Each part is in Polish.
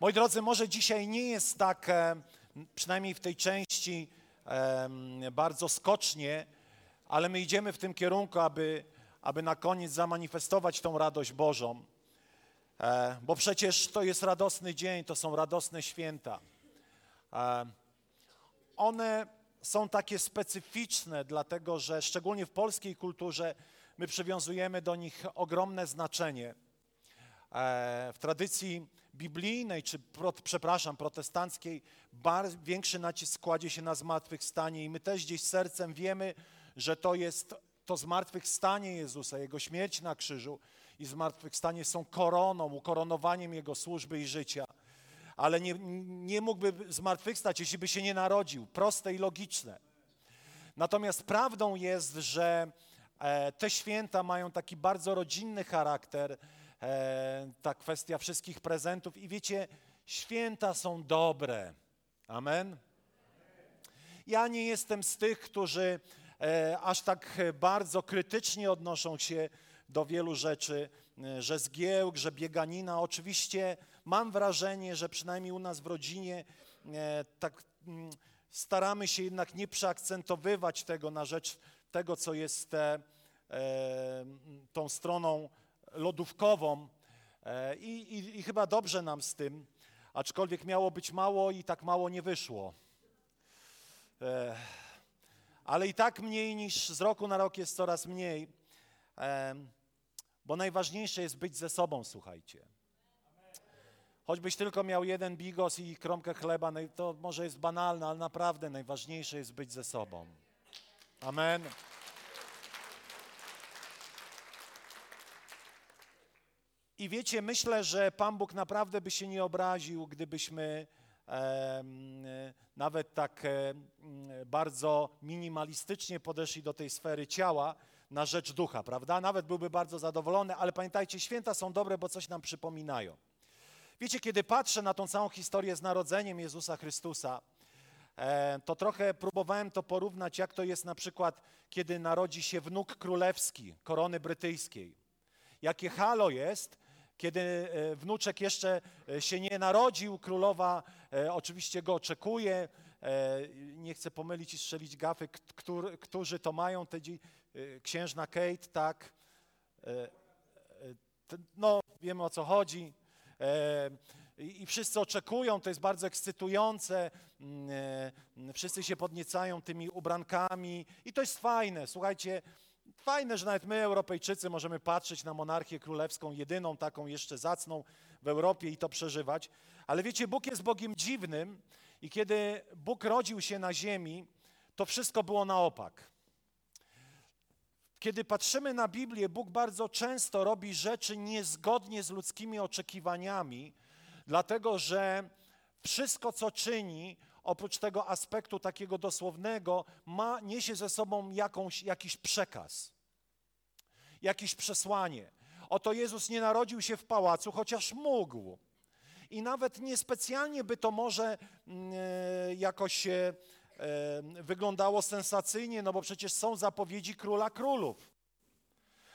Moi drodzy, może dzisiaj nie jest tak, e, przynajmniej w tej części, e, bardzo skocznie, ale my idziemy w tym kierunku, aby, aby na koniec zamanifestować tą radość Bożą. E, bo przecież to jest radosny dzień, to są radosne święta. One są takie specyficzne, dlatego że szczególnie w polskiej kulturze my przywiązujemy do nich ogromne znaczenie. W tradycji biblijnej, czy przepraszam, protestanckiej, większy nacisk kładzie się na zmartwychwstanie i my też gdzieś sercem wiemy, że to jest to zmartwychwstanie Jezusa, Jego śmierć na krzyżu i zmartwychwstanie są koroną, ukoronowaniem Jego służby i życia. Ale nie, nie mógłby zmartwychwstać, jeśli by się nie narodził. Proste i logiczne. Natomiast prawdą jest, że e, te święta mają taki bardzo rodzinny charakter, ta kwestia wszystkich prezentów. I wiecie, święta są dobre. Amen. Ja nie jestem z tych, którzy e, aż tak bardzo krytycznie odnoszą się do wielu rzeczy, e, że zgiełk, że bieganina. Oczywiście mam wrażenie, że przynajmniej u nas w rodzinie e, tak mm, staramy się jednak nie przeakcentowywać tego na rzecz tego, co jest e, tą stroną lodówkową e, i, i, i chyba dobrze nam z tym, aczkolwiek miało być mało i tak mało nie wyszło. E, ale i tak mniej niż z roku na rok jest coraz mniej, e, bo najważniejsze jest być ze sobą, słuchajcie. Choćbyś tylko miał jeden bigos i kromkę chleba, to może jest banalne, ale naprawdę najważniejsze jest być ze sobą. Amen. I wiecie, myślę, że Pan Bóg naprawdę by się nie obraził, gdybyśmy e, nawet tak e, bardzo minimalistycznie podeszli do tej sfery ciała na rzecz ducha, prawda? Nawet byłby bardzo zadowolony, ale pamiętajcie, święta są dobre, bo coś nam przypominają. Wiecie, kiedy patrzę na tą całą historię z narodzeniem Jezusa Chrystusa, e, to trochę próbowałem to porównać, jak to jest na przykład, kiedy narodzi się wnuk królewski korony brytyjskiej. Jakie halo jest, kiedy e, wnuczek jeszcze e, się nie narodził, królowa e, oczywiście go oczekuje. Nie chcę pomylić i strzelić gafy, którzy to mają, te księżna Kate, tak. No, wiemy o co chodzi. I wszyscy oczekują, to jest bardzo ekscytujące. Mm, wszyscy się podniecają tymi ubrankami i to jest fajne. Słuchajcie, Fajne, że nawet my, Europejczycy, możemy patrzeć na monarchię królewską, jedyną taką jeszcze zacną w Europie i to przeżywać. Ale wiecie, Bóg jest Bogiem dziwnym i kiedy Bóg rodził się na ziemi, to wszystko było na opak. Kiedy patrzymy na Biblię, Bóg bardzo często robi rzeczy niezgodnie z ludzkimi oczekiwaniami, dlatego że wszystko, co czyni, oprócz tego aspektu takiego dosłownego, ma, niesie ze sobą jakąś, jakiś przekaz, jakieś przesłanie. Oto Jezus nie narodził się w pałacu, chociaż mógł. I nawet niespecjalnie by to może e, jakoś e, wyglądało sensacyjnie, no bo przecież są zapowiedzi króla królów.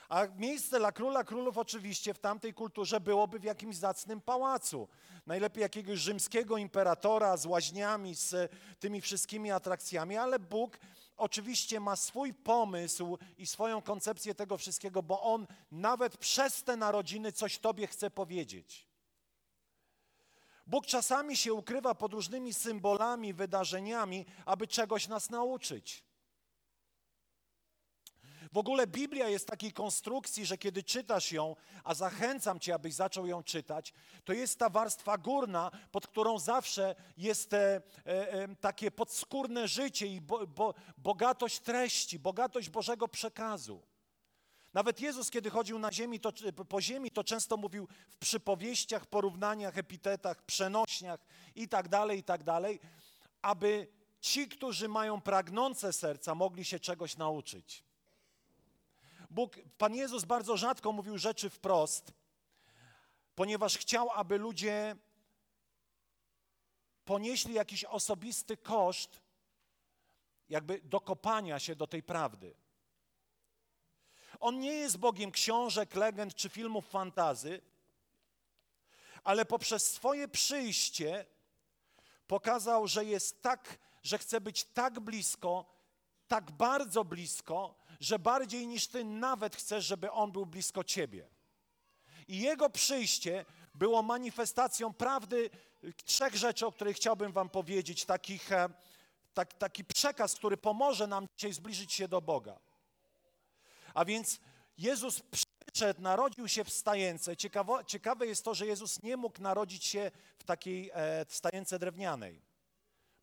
A miejsce dla króla królów oczywiście w tamtej kulturze byłoby w jakimś zacnym pałacu. Najlepiej jakiegoś rzymskiego imperatora z łaźniami, z tymi wszystkimi atrakcjami, ale Bóg oczywiście ma swój pomysł i swoją koncepcję tego wszystkiego, bo On nawet przez te narodziny coś Tobie chce powiedzieć. Bóg czasami się ukrywa pod różnymi symbolami, wydarzeniami, aby czegoś nas nauczyć. W ogóle Biblia jest takiej konstrukcji, że kiedy czytasz ją, a zachęcam cię, abyś zaczął ją czytać, to jest ta warstwa górna, pod którą zawsze jest e, e, takie podskórne życie i bo, bo, bogatość treści, bogatość Bożego przekazu. Nawet Jezus, kiedy chodził na ziemi, to, po ziemi, to często mówił w przypowieściach, porównaniach, epitetach, przenośniach i tak dalej, i tak dalej, aby ci, którzy mają pragnące serca, mogli się czegoś nauczyć. Bóg, Pan Jezus bardzo rzadko mówił rzeczy wprost, ponieważ chciał, aby ludzie ponieśli jakiś osobisty koszt, jakby dokopania się do tej prawdy. On nie jest Bogiem książek, legend czy filmów fantazy, ale poprzez swoje przyjście pokazał, że jest tak, że chce być tak blisko, tak bardzo blisko, że bardziej niż ty nawet chcesz, żeby on był blisko ciebie. I jego przyjście było manifestacją prawdy trzech rzeczy, o których chciałbym wam powiedzieć, takich, e, tak, taki przekaz, który pomoże nam dzisiaj zbliżyć się do Boga. A więc Jezus przyszedł, narodził się w stajence. Ciekawe, ciekawe jest to, że Jezus nie mógł narodzić się w takiej e, stajence drewnianej,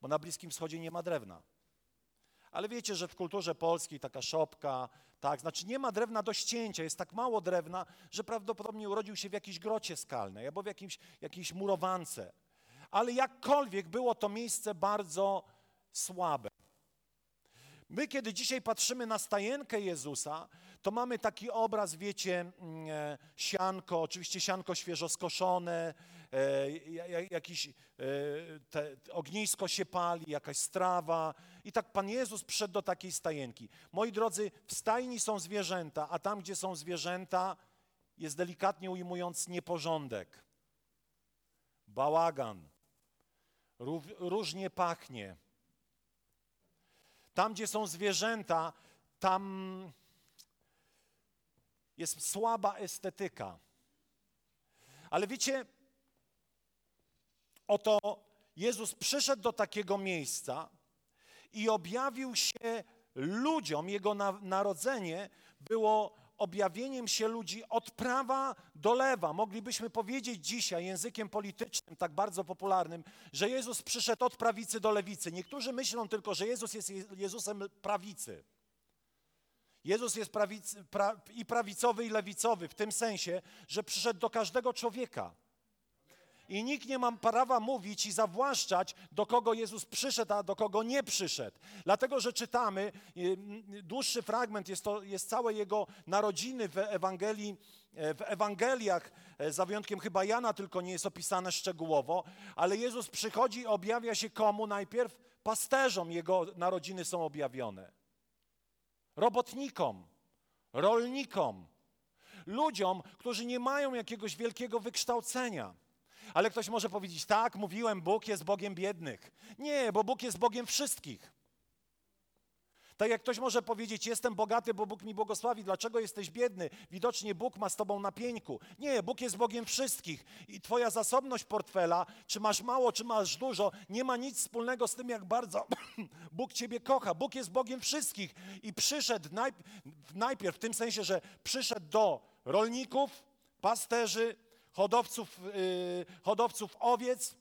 bo na Bliskim Wschodzie nie ma drewna. Ale wiecie, że w kulturze polskiej taka szopka, tak, znaczy nie ma drewna do ścięcia, jest tak mało drewna, że prawdopodobnie urodził się w jakiejś grocie skalnej albo w jakimś, jakiejś murowance. Ale jakkolwiek było to miejsce bardzo słabe. My, kiedy dzisiaj patrzymy na stajenkę Jezusa, to mamy taki obraz, wiecie, mm, e, sianko, oczywiście sianko świeżo skoszone, e, jakiś, e, ognisko się pali, jakaś strawa. I tak Pan Jezus przyszedł do takiej stajenki. Moi drodzy, w stajni są zwierzęta, a tam, gdzie są zwierzęta, jest delikatnie ujmując nieporządek, bałagan, różnie pachnie. Tam, gdzie są zwierzęta, tam jest słaba estetyka. Ale wiecie, oto Jezus przyszedł do takiego miejsca i objawił się ludziom. Jego narodzenie było objawieniem się ludzi od prawa do lewa. Moglibyśmy powiedzieć dzisiaj językiem politycznym, tak bardzo popularnym, że Jezus przyszedł od prawicy do lewicy. Niektórzy myślą tylko, że Jezus jest Jezusem prawicy. Jezus jest pra, i prawicowy, i lewicowy, w tym sensie, że przyszedł do każdego człowieka. I nikt nie ma prawa mówić i zawłaszczać, do kogo Jezus przyszedł, a do kogo nie przyszedł. Dlatego, że czytamy, y, dłuższy fragment, jest, to, jest całe jego narodziny w Ewangelii, e, w Ewangeliach, e, za wyjątkiem chyba Jana, tylko nie jest opisane szczegółowo, ale Jezus przychodzi i objawia się komu? Najpierw pasterzom jego narodziny są objawione. Robotnikom, rolnikom, ludziom, którzy nie mają jakiegoś wielkiego wykształcenia. Ale ktoś może powiedzieć, tak, mówiłem, Bóg jest Bogiem biednych. Nie, bo Bóg jest Bogiem wszystkich. Tak jak ktoś może powiedzieć, jestem bogaty, bo Bóg mi błogosławi, dlaczego jesteś biedny? Widocznie Bóg ma z tobą na pieńku. Nie, Bóg jest Bogiem wszystkich i twoja zasobność portfela, czy masz mało, czy masz dużo, nie ma nic wspólnego z tym, jak bardzo Bóg ciebie kocha. Bóg jest Bogiem wszystkich i przyszedł najpierw, najpierw w tym sensie, że przyszedł do rolników, pasterzy, hodowców, yy, hodowców owiec,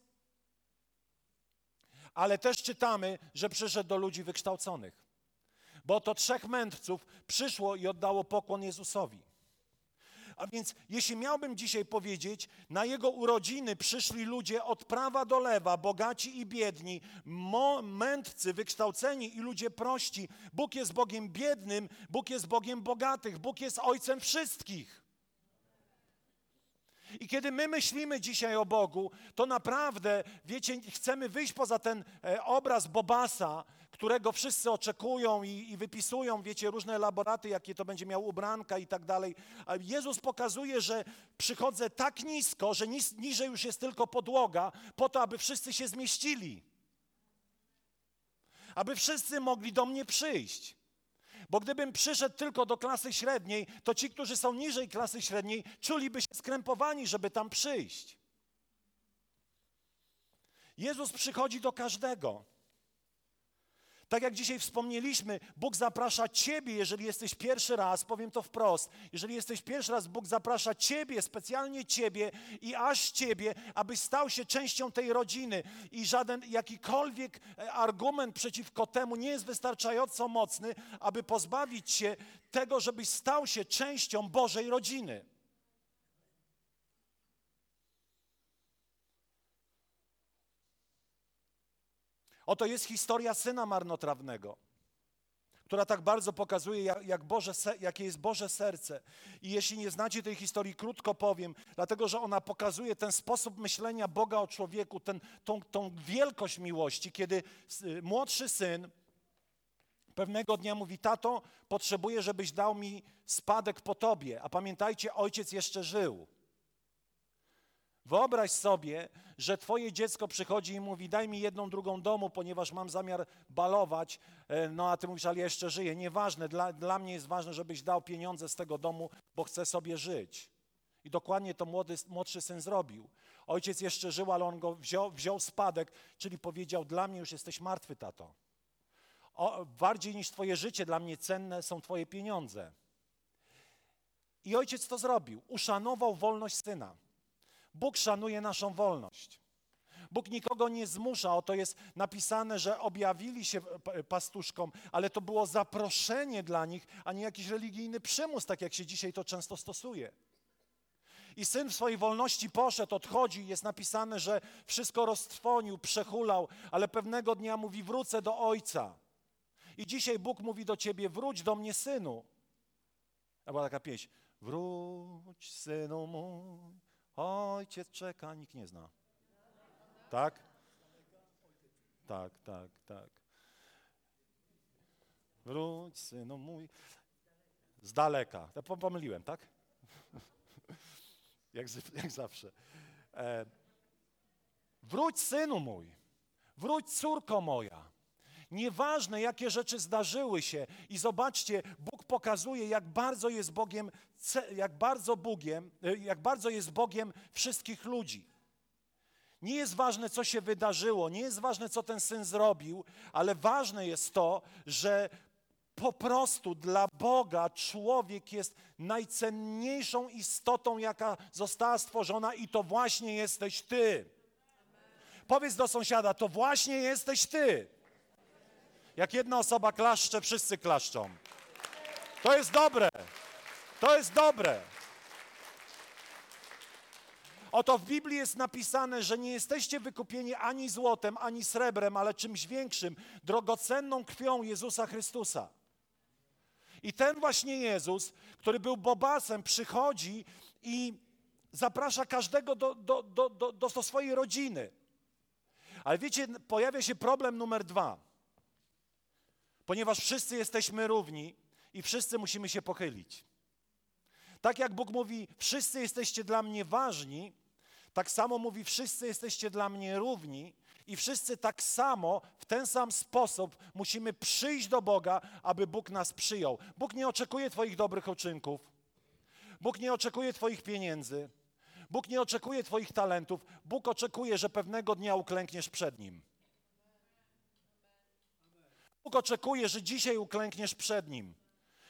ale też czytamy, że przyszedł do ludzi wykształconych. Bo to trzech mędrców przyszło i oddało pokłon Jezusowi. A więc, jeśli miałbym dzisiaj powiedzieć, na jego urodziny przyszli ludzie od prawa do lewa, bogaci i biedni, mędrcy, wykształceni i ludzie prości. Bóg jest Bogiem biednym, Bóg jest Bogiem bogatych, Bóg jest Ojcem wszystkich. I kiedy my myślimy dzisiaj o Bogu, to naprawdę, wiecie, chcemy wyjść poza ten e, obraz Bobasa, którego wszyscy oczekują i, i, wypisują, wiecie, różne elaboraty, jakie to będzie miał ubranka i tak dalej. Jezus pokazuje, że przychodzę tak nisko, że nis, niżej już jest tylko podłoga, po to, aby wszyscy się zmieścili. Aby wszyscy mogli do mnie przyjść. Bo gdybym przyszedł tylko do klasy średniej, to ci, którzy są niżej klasy średniej, czuliby się skrępowani, żeby tam przyjść. Jezus przychodzi do każdego. Tak jak dzisiaj wspomnieliśmy, Bóg zaprasza Ciebie, jeżeli jesteś pierwszy raz, powiem to wprost, jeżeli jesteś pierwszy raz, Bóg zaprasza Ciebie, specjalnie Ciebie i aż Ciebie, abyś stał się częścią tej rodziny. I żaden jakikolwiek e, argument przeciwko temu nie jest wystarczająco mocny, aby pozbawić się tego, żebyś stał się częścią Bożej rodziny. Oto jest historia syna marnotrawnego, która tak bardzo pokazuje, jak, Boże, jakie jest Boże serce. I jeśli nie znacie tej historii, krótko powiem, dlatego że ona pokazuje ten sposób myślenia Boga o człowieku, ten, tą, tą wielkość miłości, kiedy młodszy syn pewnego dnia mówi: Tato, potrzebuję, żebyś dał mi spadek po tobie. A pamiętajcie, ojciec jeszcze żył. Wyobraź sobie, że twoje dziecko przychodzi i mówi: Daj mi jedną, drugą domu, ponieważ mam zamiar balować. E, no a ty mówisz, ale ja jeszcze żyję. Nieważne, dla, dla mnie jest ważne, żebyś dał pieniądze z tego domu, bo chcę sobie żyć. I dokładnie to młody, młodszy syn zrobił. Ojciec jeszcze żył, ale on go wziął, wziął spadek, czyli powiedział: Dla mnie już jesteś martwy, tato. O, bardziej niż Twoje życie dla mnie cenne są Twoje pieniądze. I ojciec to zrobił. Uszanował wolność syna. Bóg szanuje naszą wolność. Bóg nikogo nie zmusza, oto jest napisane, że objawili się pastuszkom, ale to było zaproszenie dla nich, a nie jakiś religijny przymus, tak jak się dzisiaj to często stosuje. I syn w swojej wolności poszedł, odchodzi. Jest napisane, że wszystko roztrwonił, przehulał, ale pewnego dnia mówi: Wrócę do ojca. I dzisiaj Bóg mówi do ciebie: Wróć do mnie, synu. A była taka pieśń: Wróć, synu mój, ojciec czeka, nikt nie zna. Tak? Tak, tak, tak. Wróć, synu mój. Z daleka. Pomyliłem, tak? jak, jak zawsze. E, wróć, synu mój. Wróć, córko moja. Nieważne, jakie rzeczy zdarzyły się. I zobaczcie, pokazuje, jak bardzo jest Bogiem, jak bardzo Bogiem, e, jak bardzo jest Bogiem wszystkich ludzi. Nie jest ważne, co się wydarzyło, nie jest ważne, co ten syn zrobił, ale ważne jest to, że po prostu dla Boga człowiek jest najcenniejszą istotą, jaka została stworzona, i to właśnie jesteś ty. Powiedz do sąsiada, to właśnie jesteś ty. Jak jedna osoba klaszcze, wszyscy klaszczą. To jest dobre. To jest dobre. Oto w Biblii jest napisane, że nie jesteście wykupieni ani złotem, ani srebrem, ale czymś większym, drogocenną krwią Jezusa Chrystusa. I ten właśnie Jezus, który był bobasem, przychodzi i zaprasza każdego do, do, do, do, do swojej rodziny. Ale wiecie, pojawia się problem numer dwa. Ponieważ wszyscy jesteśmy równi i wszyscy musimy się pochylić. Tak jak Bóg mówi, wszyscy jesteście dla mnie ważni, tak samo mówi, wszyscy jesteście dla mnie równi i wszyscy tak samo, w ten sam sposób musimy przyjść do Boga, aby Bóg nas przyjął. Bóg nie oczekuje Twoich dobrych uczynków. Bóg nie oczekuje Twoich pieniędzy. Bóg nie oczekuje Twoich talentów. Bóg oczekuje, że pewnego dnia uklękniesz przed Nim. Bóg oczekuje, że dzisiaj uklękniesz przed Nim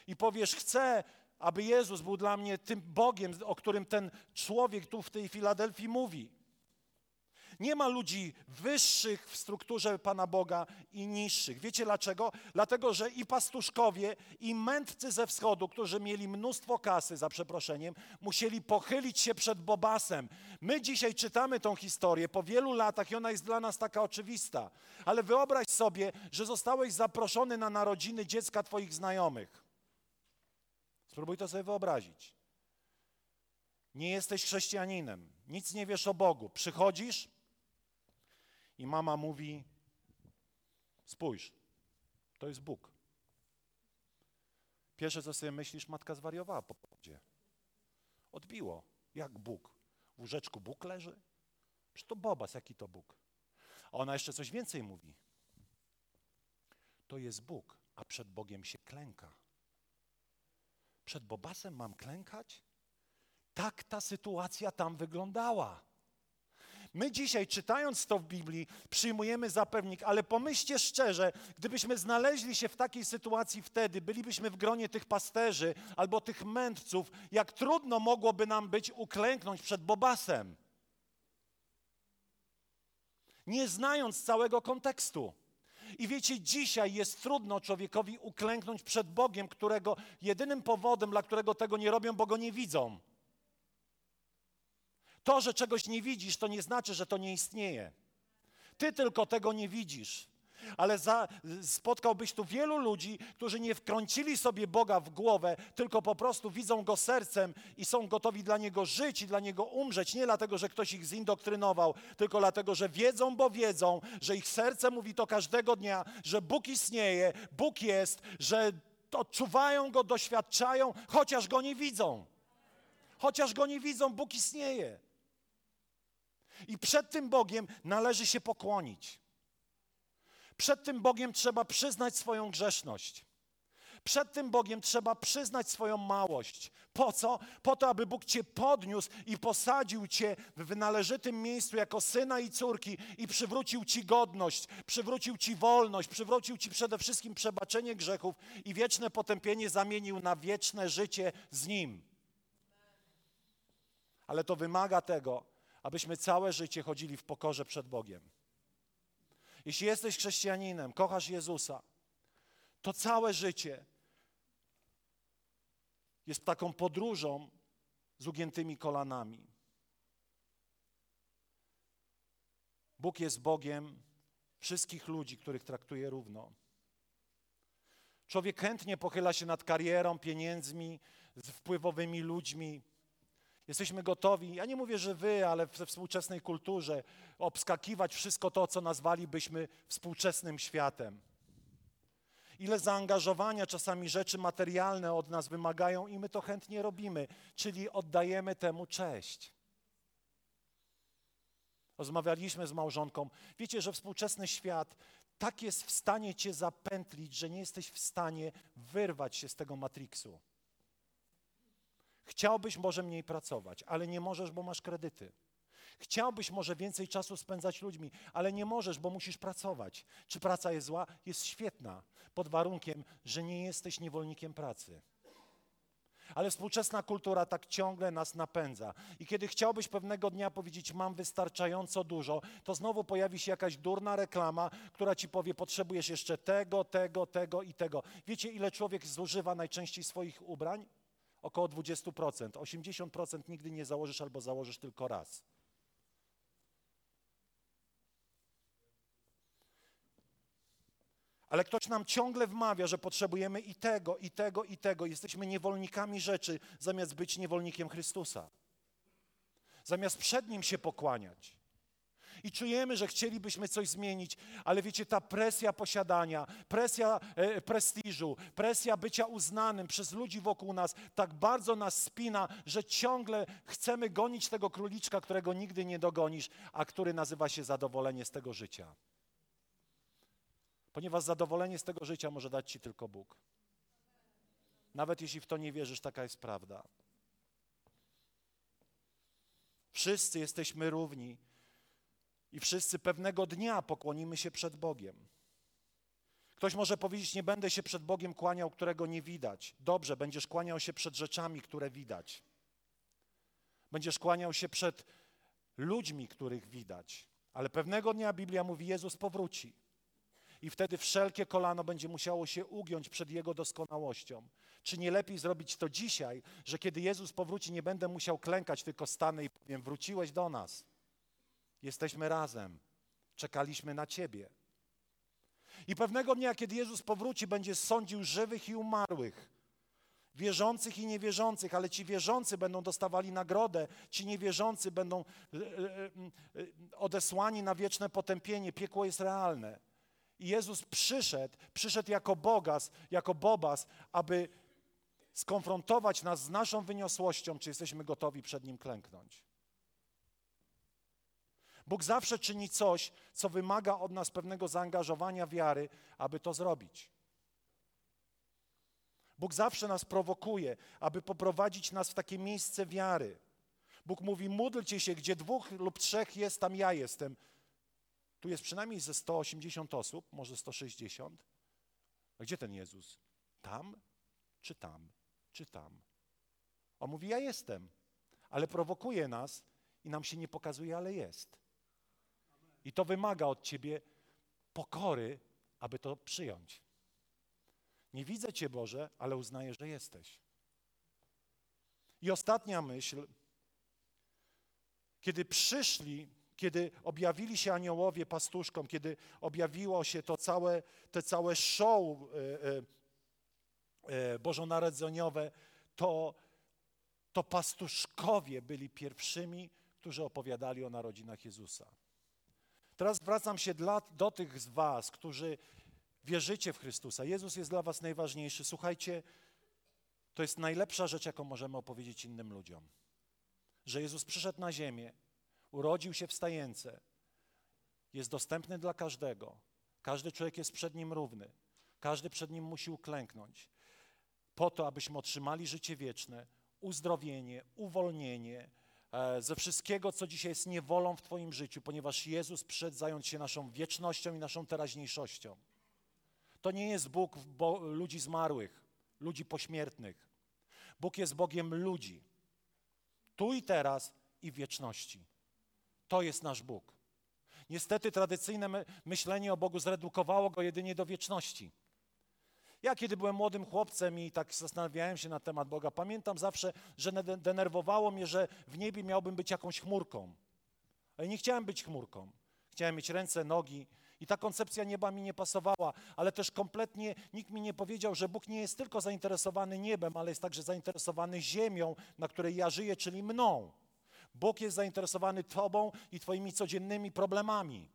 i powiesz: Chcę, aby Jezus był dla mnie tym Bogiem, o którym ten człowiek tu w tej Filadelfii mówi. Nie ma ludzi wyższych w strukturze Pana Boga i niższych. Wiecie dlaczego? Dlatego, że i pastuszkowie, i mędrcy ze wschodu, którzy mieli mnóstwo kasy, za przeproszeniem, musieli pochylić się przed Bobasem. My dzisiaj czytamy tą historię po wielu latach i ona jest dla nas taka oczywista. Ale wyobraź sobie, że zostałeś zaproszony na narodziny dziecka Twoich znajomych. Spróbuj to sobie wyobrazić. Nie jesteś chrześcijaninem, nic nie wiesz o Bogu. Przychodzisz, i mama mówi: Spójrz, to jest Bóg. Pierwsze, co sobie myślisz, matka zwariowała po powodzie. Odbiło. Jak Bóg? W łóżeczku Bóg leży? Czy to Bobas, jaki to Bóg? A ona jeszcze coś więcej mówi. To jest Bóg, a przed Bogiem się klęka. Przed Bobasem mam klękać? Tak ta sytuacja tam wyglądała. My dzisiaj, czytając to w Biblii, przyjmujemy za pewnik, ale pomyślcie szczerze, gdybyśmy znaleźli się w takiej sytuacji wtedy, bylibyśmy w gronie tych pasterzy albo tych mędrców, jak trudno mogłoby nam być uklęknąć przed Bobasem, nie znając całego kontekstu. I wiecie, dzisiaj jest trudno człowiekowi uklęknąć przed Bogiem, którego jedynym powodem, dla którego tego nie robią, bo go nie widzą. To, że czegoś nie widzisz, to nie znaczy, że to nie istnieje. Ty tylko tego nie widzisz. Ale za, spotkałbyś tu wielu ludzi, którzy nie wkręcili sobie Boga w głowę, tylko po prostu widzą Go sercem i są gotowi dla Niego żyć i dla Niego umrzeć. Nie dlatego, że ktoś ich zindoktrynował, tylko dlatego, że wiedzą, bo wiedzą, że ich serce mówi to każdego dnia, że Bóg istnieje, Bóg jest, że odczuwają Go, doświadczają, chociaż Go nie widzą. Chociaż Go nie widzą, Bóg istnieje. I przed tym Bogiem należy się pokłonić. Przed tym Bogiem trzeba przyznać swoją grzeszność. Przed tym Bogiem trzeba przyznać swoją małość. Po co? Po to, aby Bóg Cię podniósł i posadził Cię w należytym miejscu jako syna i córki i przywrócił Ci godność, przywrócił Ci wolność, przywrócił Ci przede wszystkim przebaczenie grzechów i wieczne potępienie zamienił na wieczne życie z Nim. Ale to wymaga tego, abyśmy całe życie chodzili w pokorze przed Bogiem. Jeśli jesteś chrześcijaninem, kochasz Jezusa, to całe życie jest taką podróżą z ugiętymi kolanami. Bóg jest Bogiem wszystkich ludzi, których traktuje równo. Człowiek chętnie pochyla się nad karierą, pieniędzmi, z wpływowymi ludźmi. Jesteśmy gotowi, ja nie mówię, że wy, ale we współczesnej kulturze, obskakiwać wszystko to, co nazwalibyśmy współczesnym światem. Ile zaangażowania czasami rzeczy materialne od nas wymagają i my to chętnie robimy, czyli oddajemy temu cześć. Rozmawialiśmy z małżonką. Wiecie, że współczesny świat tak jest w stanie cię zapętlić, że nie jesteś w stanie wyrwać się z tego matriksu. Chciałbyś może mniej pracować, ale nie możesz, bo masz kredyty. Chciałbyś może więcej czasu spędzać ludźmi, ale nie możesz, bo musisz pracować. Czy praca jest zła? Jest świetna, pod warunkiem, że nie jesteś niewolnikiem pracy. Ale współczesna kultura tak ciągle nas napędza. I kiedy chciałbyś pewnego dnia powiedzieć, mam wystarczająco dużo, to znowu pojawi się jakaś durna reklama, która ci powie, potrzebujesz jeszcze tego, tego, tego i tego. Wiecie, ile człowiek zużywa najczęściej swoich ubrań? Około 20%. 80% nigdy nie założysz albo założysz tylko raz. Ale ktoś nam ciągle wmawia, że potrzebujemy i tego, i tego, i tego. Jesteśmy niewolnikami rzeczy, zamiast być niewolnikiem Chrystusa. Zamiast przed Nim się pokłaniać. I czujemy, że chcielibyśmy coś zmienić, ale wiecie, ta presja posiadania, presja e, prestiżu, presja bycia uznanym przez ludzi wokół nas tak bardzo nas spina, że ciągle chcemy gonić tego króliczka, którego nigdy nie dogonisz, a który nazywa się zadowolenie z tego życia ponieważ zadowolenie z tego życia może dać Ci tylko Bóg. Nawet jeśli w to nie wierzysz, taka jest prawda. Wszyscy jesteśmy równi i wszyscy pewnego dnia pokłonimy się przed Bogiem. Ktoś może powiedzieć: Nie będę się przed Bogiem kłaniał, którego nie widać. Dobrze, będziesz kłaniał się przed rzeczami, które widać. Będziesz kłaniał się przed ludźmi, których widać. Ale pewnego dnia Biblia mówi: Jezus powróci i wtedy wszelkie kolano będzie musiało się ugiąć przed Jego doskonałością. Czy nie lepiej zrobić to dzisiaj, że kiedy Jezus powróci, nie będę musiał klękać, tylko stanę i powiem: Wróciłeś do nas. Jesteśmy razem. Czekaliśmy na Ciebie. I pewnego dnia, kiedy Jezus powróci, będzie sądził żywych i umarłych, wierzących i niewierzących, ale ci wierzący będą dostawali nagrodę, ci niewierzący będą e, e, e, odesłani na wieczne potępienie. Piekło jest realne. I Jezus przyszedł, przyszedł jako Bogas, jako Bobas, aby skonfrontować nas z naszą wyniosłością, czy jesteśmy gotowi przed Nim klęknąć. Bóg zawsze czyni coś, co wymaga od nas pewnego zaangażowania wiary, aby to zrobić. Bóg zawsze nas prowokuje, aby poprowadzić nas w takie miejsce wiary. Bóg mówi: módlcie się, gdzie dwóch lub trzech jest, tam ja jestem. Tu jest przynajmniej ze 180 osób, może 160. A gdzie ten Jezus? Tam, czy tam, czy tam? On mówi, ja jestem, ale prowokuje nas i nam się nie pokazuje, ale jest. I to wymaga od ciebie pokory, aby to przyjąć. Nie widzę Cię, Boże, ale uznaję, że jesteś. I ostatnia myśl. Kiedy przyszli kiedy objawili się aniołowie pastuszkom, kiedy objawiło się to całe, te całe show e, bożonarodzeniowe, to, to pastuszkowie byli pierwszymi, którzy opowiadali o narodzinach Jezusa. Teraz zwracam się dla, do tych z was, którzy wierzycie w Chrystusa. Jezus jest dla was najważniejszy. Słuchajcie, to jest najlepsza rzecz, jaką możemy opowiedzieć innym ludziom. Że Jezus przyszedł na ziemię, urodził się w stajence, jest dostępny dla każdego. Każdy człowiek jest przed nim równy. Każdy przed nim musi uklęknąć. Po to, abyśmy otrzymali życie wieczne, uzdrowienie, uwolnienie ze wszystkiego, co dzisiaj jest niewolą w Twoim życiu, ponieważ Jezus przyszedł zająć się naszą wiecznością i naszą teraźniejszością. To nie jest Bóg bo, ludzi zmarłych, ludzi pośmiertnych. Bóg jest Bogiem ludzi. Tu i teraz i wieczności. To jest nasz Bóg. Niestety tradycyjne myślenie o Bogu zredukowało go jedynie do wieczności. Ja, kiedy byłem młodym chłopcem i tak zastanawiałem się na temat Boga, pamiętam zawsze, że denerwowało mnie, że w niebie miałbym być jakąś chmurką. Ale nie chciałem być chmurką. Chciałem mieć ręce, nogi i ta koncepcja nieba mi nie pasowała, ale też kompletnie nikt mi nie powiedział, że Bóg nie jest tylko zainteresowany niebem, ale jest także zainteresowany ziemią, na której ja żyję, czyli mną. Bóg jest zainteresowany Tobą i Twoimi codziennymi problemami.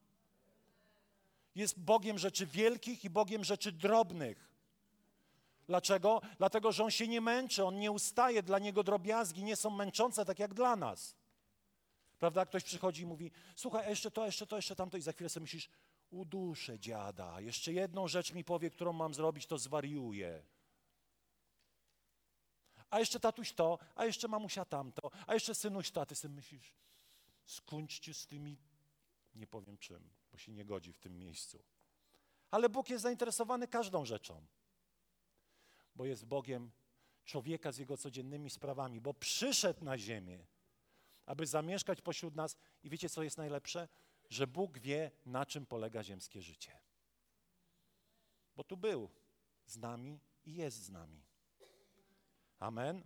Jest Bogiem rzeczy wielkich i Bogiem rzeczy drobnych. Dlaczego? Dlatego, że On się nie męczy, On nie ustaje, dla Niego drobiazgi nie są męczące tak jak dla nas. Prawda? Ktoś przychodzi i mówi, słuchaj, jeszcze to, jeszcze to, jeszcze tamto i za chwilę sobie myślisz, uduszę dziada, jeszcze jedną rzecz mi powie, którą mam zrobić, to zwariuję a jeszcze tatuś to, a jeszcze mamusia tamto, a jeszcze synuś to, ty sobie myślisz, skończcie z tymi, nie powiem czym, bo się nie godzi w tym miejscu. Ale Bóg jest zainteresowany każdą rzeczą, bo jest Bogiem człowieka z jego codziennymi sprawami, bo przyszedł na ziemię, aby zamieszkać pośród nas. I wiecie, co jest najlepsze? Że Bóg wie, na czym polega ziemskie życie. Bo tu był z nami i jest z nami. Amen.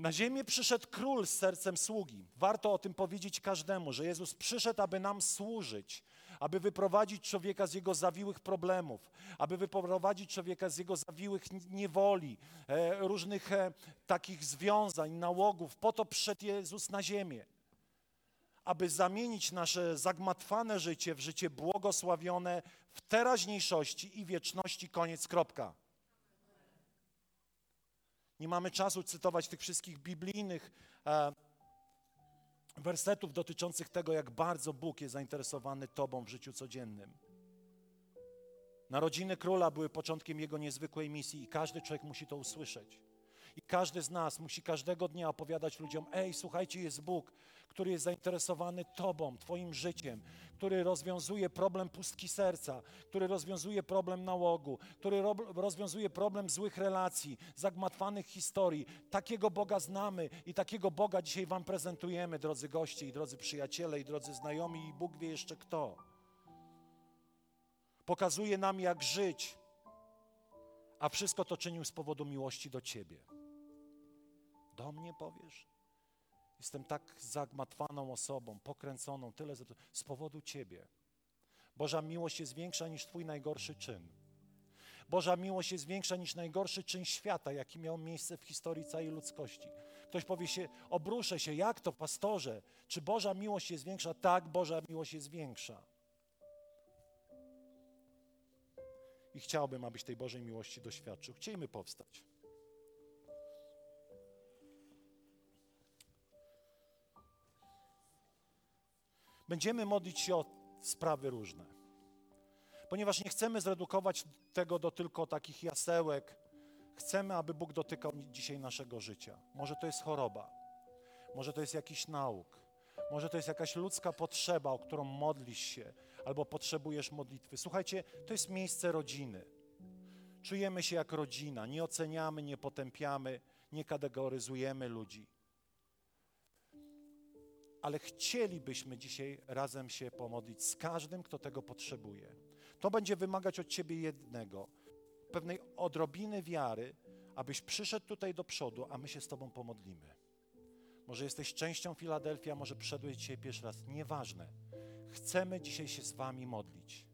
Na ziemię przyszedł król z sercem sługi. Warto o tym powiedzieć każdemu, że Jezus przyszedł, aby nam służyć, aby wyprowadzić człowieka z jego zawiłych problemów, aby wyprowadzić człowieka z jego zawiłych niewoli, e, różnych e, takich związań, nałogów. Po to przyszedł Jezus na ziemię, aby zamienić nasze zagmatwane życie w życie błogosławione w teraźniejszości i wieczności. Koniec, kropka. Nie mamy czasu cytować tych wszystkich biblijnych e, wersetów dotyczących tego, jak bardzo Bóg jest zainteresowany Tobą w życiu codziennym. Narodziny króla były początkiem jego niezwykłej misji i każdy człowiek musi to usłyszeć. I każdy z nas musi każdego dnia opowiadać ludziom: Ej, słuchajcie, jest Bóg, który jest zainteresowany Tobą, Twoim życiem, który rozwiązuje problem pustki serca, który rozwiązuje problem nałogu, który rozwiązuje problem złych relacji, zagmatwanych historii. Takiego Boga znamy i takiego Boga dzisiaj Wam prezentujemy, drodzy goście i drodzy przyjaciele i drodzy znajomi, i Bóg wie jeszcze kto. Pokazuje nam, jak żyć, a wszystko to czynił z powodu miłości do Ciebie. Do mnie powiesz? Jestem tak zagmatwaną osobą, pokręconą, tyle z powodu Ciebie. Boża miłość jest większa niż Twój najgorszy czyn. Boża miłość jest większa niż najgorszy czyn świata, jaki miał miejsce w historii całej ludzkości. Ktoś powie się, obruszę się, jak to, pastorze? Czy Boża miłość jest większa? Tak, Boża miłość jest większa. I chciałbym, abyś tej Bożej miłości doświadczył. Chciejmy powstać. Będziemy modlić się o sprawy różne. Ponieważ nie chcemy zredukować tego do tylko takich jasełek, chcemy, aby Bóg dotykał dzisiaj naszego życia. Może to jest choroba, może to jest jakiś nauk, może to jest jakaś ludzka potrzeba, o którą modlisz się, albo potrzebujesz modlitwy. Słuchajcie, to jest miejsce rodziny. Czujemy się jak rodzina, nie oceniamy, nie potępiamy, nie kategoryzujemy ludzi ale chcielibyśmy dzisiaj razem się pomodlić z każdym, kto tego potrzebuje. To będzie wymagać od Ciebie jednego, pewnej odrobiny wiary, abyś przyszedł tutaj do przodu, a my się z Tobą pomodlimy. Może jesteś częścią Filadelfii, a może przyszedłeś dzisiaj pierwszy raz. Nieważne. Chcemy dzisiaj się z Wami modlić.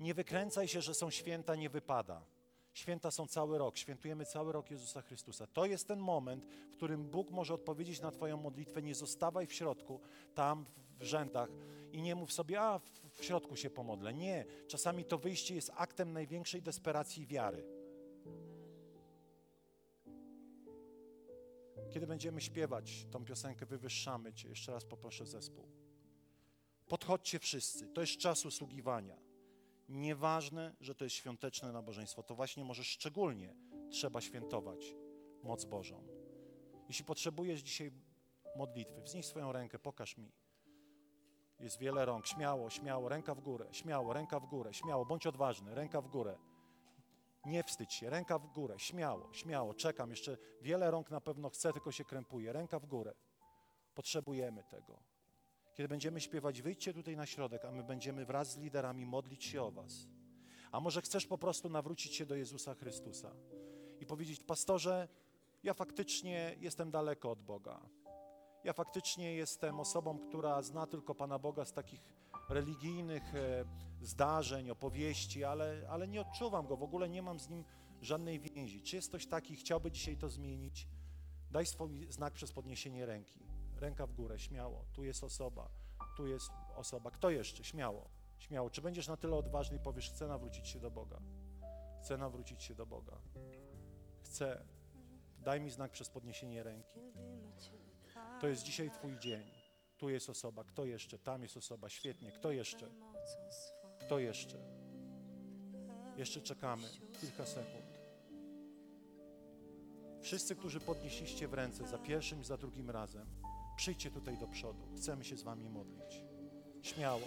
Nie wykręcaj się, że są święta, nie wypada. Święta są cały rok, świętujemy cały rok Jezusa Chrystusa. To jest ten moment, w którym Bóg może odpowiedzieć na Twoją modlitwę. Nie zostawaj w środku, tam w rzędach i nie mów sobie, a w środku się pomodlę. Nie, czasami to wyjście jest aktem największej desperacji wiary. Kiedy będziemy śpiewać tą piosenkę Wywyższamy Cię, jeszcze raz poproszę zespół. Podchodźcie wszyscy, to jest czas usługiwania. Nieważne, że to jest świąteczne nabożeństwo, to właśnie może szczególnie trzeba świętować moc Bożą. Jeśli potrzebujesz dzisiaj modlitwy, wznieś swoją rękę, pokaż mi. Jest wiele rąk, śmiało, śmiało, ręka w górę, śmiało, ręka w górę, śmiało, bądź odważny, ręka w górę. Nie wstydź się, ręka w górę, śmiało, śmiało, czekam, jeszcze wiele rąk na pewno chce, tylko się krępuje, ręka w górę. Potrzebujemy tego. Kiedy będziemy śpiewać, wyjdźcie tutaj na środek, a my będziemy wraz z liderami modlić się o was. A może chcesz po prostu nawrócić się do Jezusa Chrystusa i powiedzieć, pastorze, ja faktycznie jestem daleko od Boga. Ja faktycznie jestem osobą, która zna tylko Pana Boga z takich religijnych e, zdarzeń, opowieści, ale, ale nie odczuwam Go, w ogóle nie mam z Nim żadnej więzi. Czy jest ktoś taki, chciałby dzisiaj to zmienić? Daj swój znak przez podniesienie ręki. Ręka w górę, śmiało. Tu jest osoba, tu jest osoba. Kto jeszcze? Śmiało, śmiało. Czy będziesz na tyle odważny i powiesz, chcę nawrócić się do Boga? Chcę nawrócić się do Boga. Chcę. Daj mi znak przez podniesienie ręki. To jest dzisiaj Twój dzień. Tu jest osoba. Kto jeszcze? Tam jest osoba. Świetnie. Kto jeszcze? Kto jeszcze? Jeszcze czekamy. Kilka sekund. Wszyscy, którzy podnieśliście w ręce za pierwszym i za drugim razem, przyjdźcie tutaj do przodu. Chcemy się z Wami modlić. Śmiało.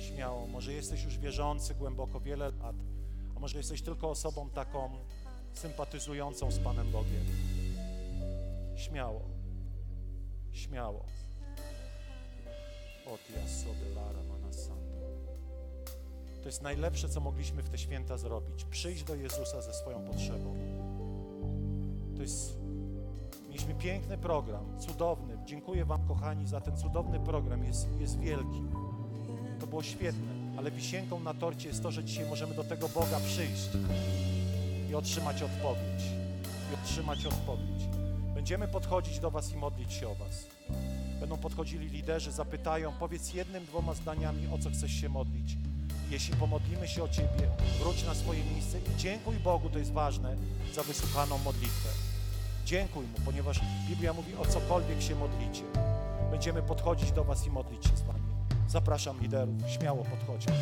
Śmiało. Może jesteś już wierzący głęboko wiele lat, a może jesteś tylko osobą taką sympatyzującą z Panem Bogiem. Śmiało. Śmiało. To jest najlepsze, co mogliśmy w te święta zrobić. Przyjść do Jezusa ze swoją potrzebą. To jest... Mieliśmy piękny program, cudowny. Dziękuję Wam, kochani, za ten cudowny program. Jest, jest wielki. To było świetne, ale wisienką na torcie jest to, że dzisiaj możemy do tego Boga przyjść i otrzymać odpowiedź. I otrzymać odpowiedź. Będziemy podchodzić do Was i modlić się o Was. Będą podchodzili liderzy, zapytają, powiedz jednym, dwoma zdaniami, o co chcesz się modlić. Jeśli pomodlimy się o Ciebie, wróć na swoje miejsce i dziękuj Bogu, to jest ważne, za wysłuchaną modlitwę. Dziękuj Mu, ponieważ Biblia mówi, o cokolwiek się modlicie. Będziemy podchodzić do Was i modlić się z Wami. Zapraszam liderów, śmiało podchodźmy.